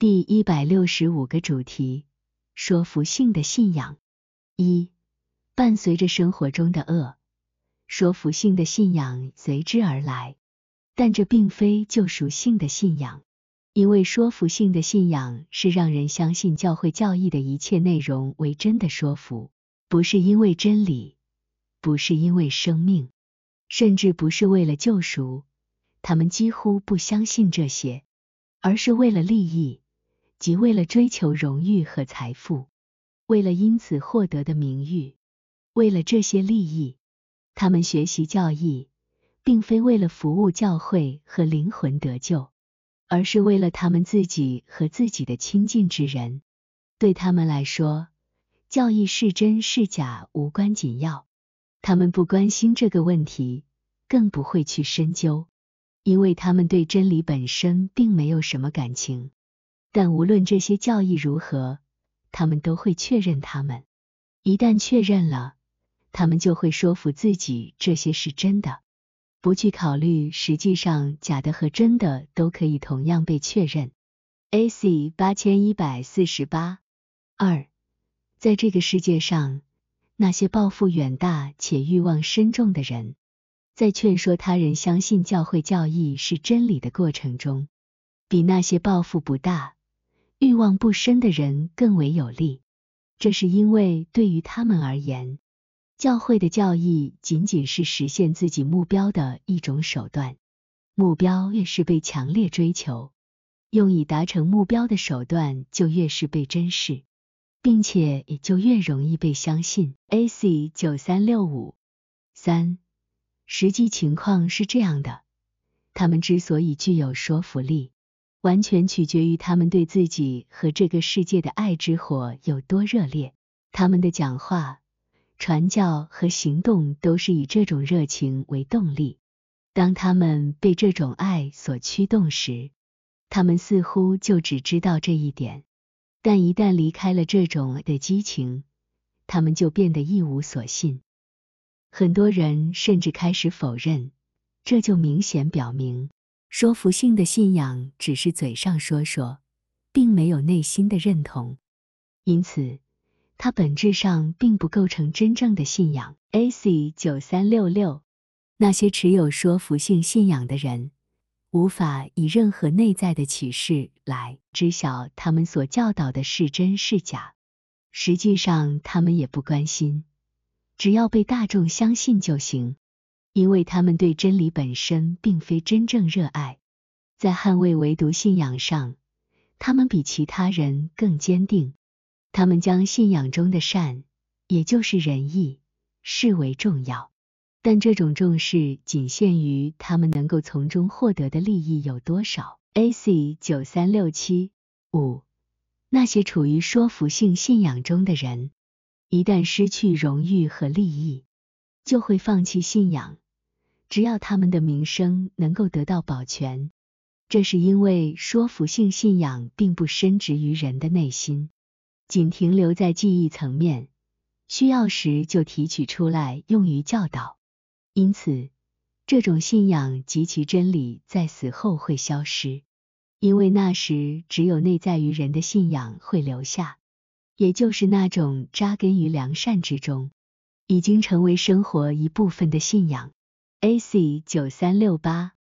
第一百六十五个主题：说服性的信仰。一、伴随着生活中的恶，说服性的信仰随之而来，但这并非救赎性的信仰，因为说服性的信仰是让人相信教会教义的一切内容为真的说服，不是因为真理，不是因为生命，甚至不是为了救赎，他们几乎不相信这些，而是为了利益。即为了追求荣誉和财富，为了因此获得的名誉，为了这些利益，他们学习教义，并非为了服务教会和灵魂得救，而是为了他们自己和自己的亲近之人。对他们来说，教义是真是假无关紧要，他们不关心这个问题，更不会去深究，因为他们对真理本身并没有什么感情。但无论这些教义如何，他们都会确认他们。一旦确认了，他们就会说服自己这些是真的，不去考虑实际上假的和真的都可以同样被确认。A.C. 八千一百四十八二，在这个世界上，那些抱负远大且欲望深重的人，在劝说他人相信教会教义是真理的过程中，比那些抱负不大。欲望不深的人更为有利，这是因为对于他们而言，教会的教义仅仅是实现自己目标的一种手段。目标越是被强烈追求，用以达成目标的手段就越是被珍视，并且也就越容易被相信。A.C. 九三六五三，实际情况是这样的：他们之所以具有说服力。完全取决于他们对自己和这个世界的爱之火有多热烈。他们的讲话、传教和行动都是以这种热情为动力。当他们被这种爱所驱动时，他们似乎就只知道这一点。但一旦离开了这种的激情，他们就变得一无所信。很多人甚至开始否认，这就明显表明。说服性的信仰只是嘴上说说，并没有内心的认同，因此它本质上并不构成真正的信仰。A.C. 九三六六，那些持有说服性信仰的人，无法以任何内在的启示来知晓他们所教导的是真是假。实际上，他们也不关心，只要被大众相信就行。因为他们对真理本身并非真正热爱，在捍卫唯独信仰上，他们比其他人更坚定。他们将信仰中的善，也就是仁义，视为重要，但这种重视仅限于他们能够从中获得的利益有多少。A.C. 九三六七五，那些处于说服性信仰中的人，一旦失去荣誉和利益，就会放弃信仰。只要他们的名声能够得到保全，这是因为说服性信仰并不深植于人的内心，仅停留在记忆层面，需要时就提取出来用于教导。因此，这种信仰及其真理在死后会消失，因为那时只有内在于人的信仰会留下，也就是那种扎根于良善之中，已经成为生活一部分的信仰。A.C. 九三六八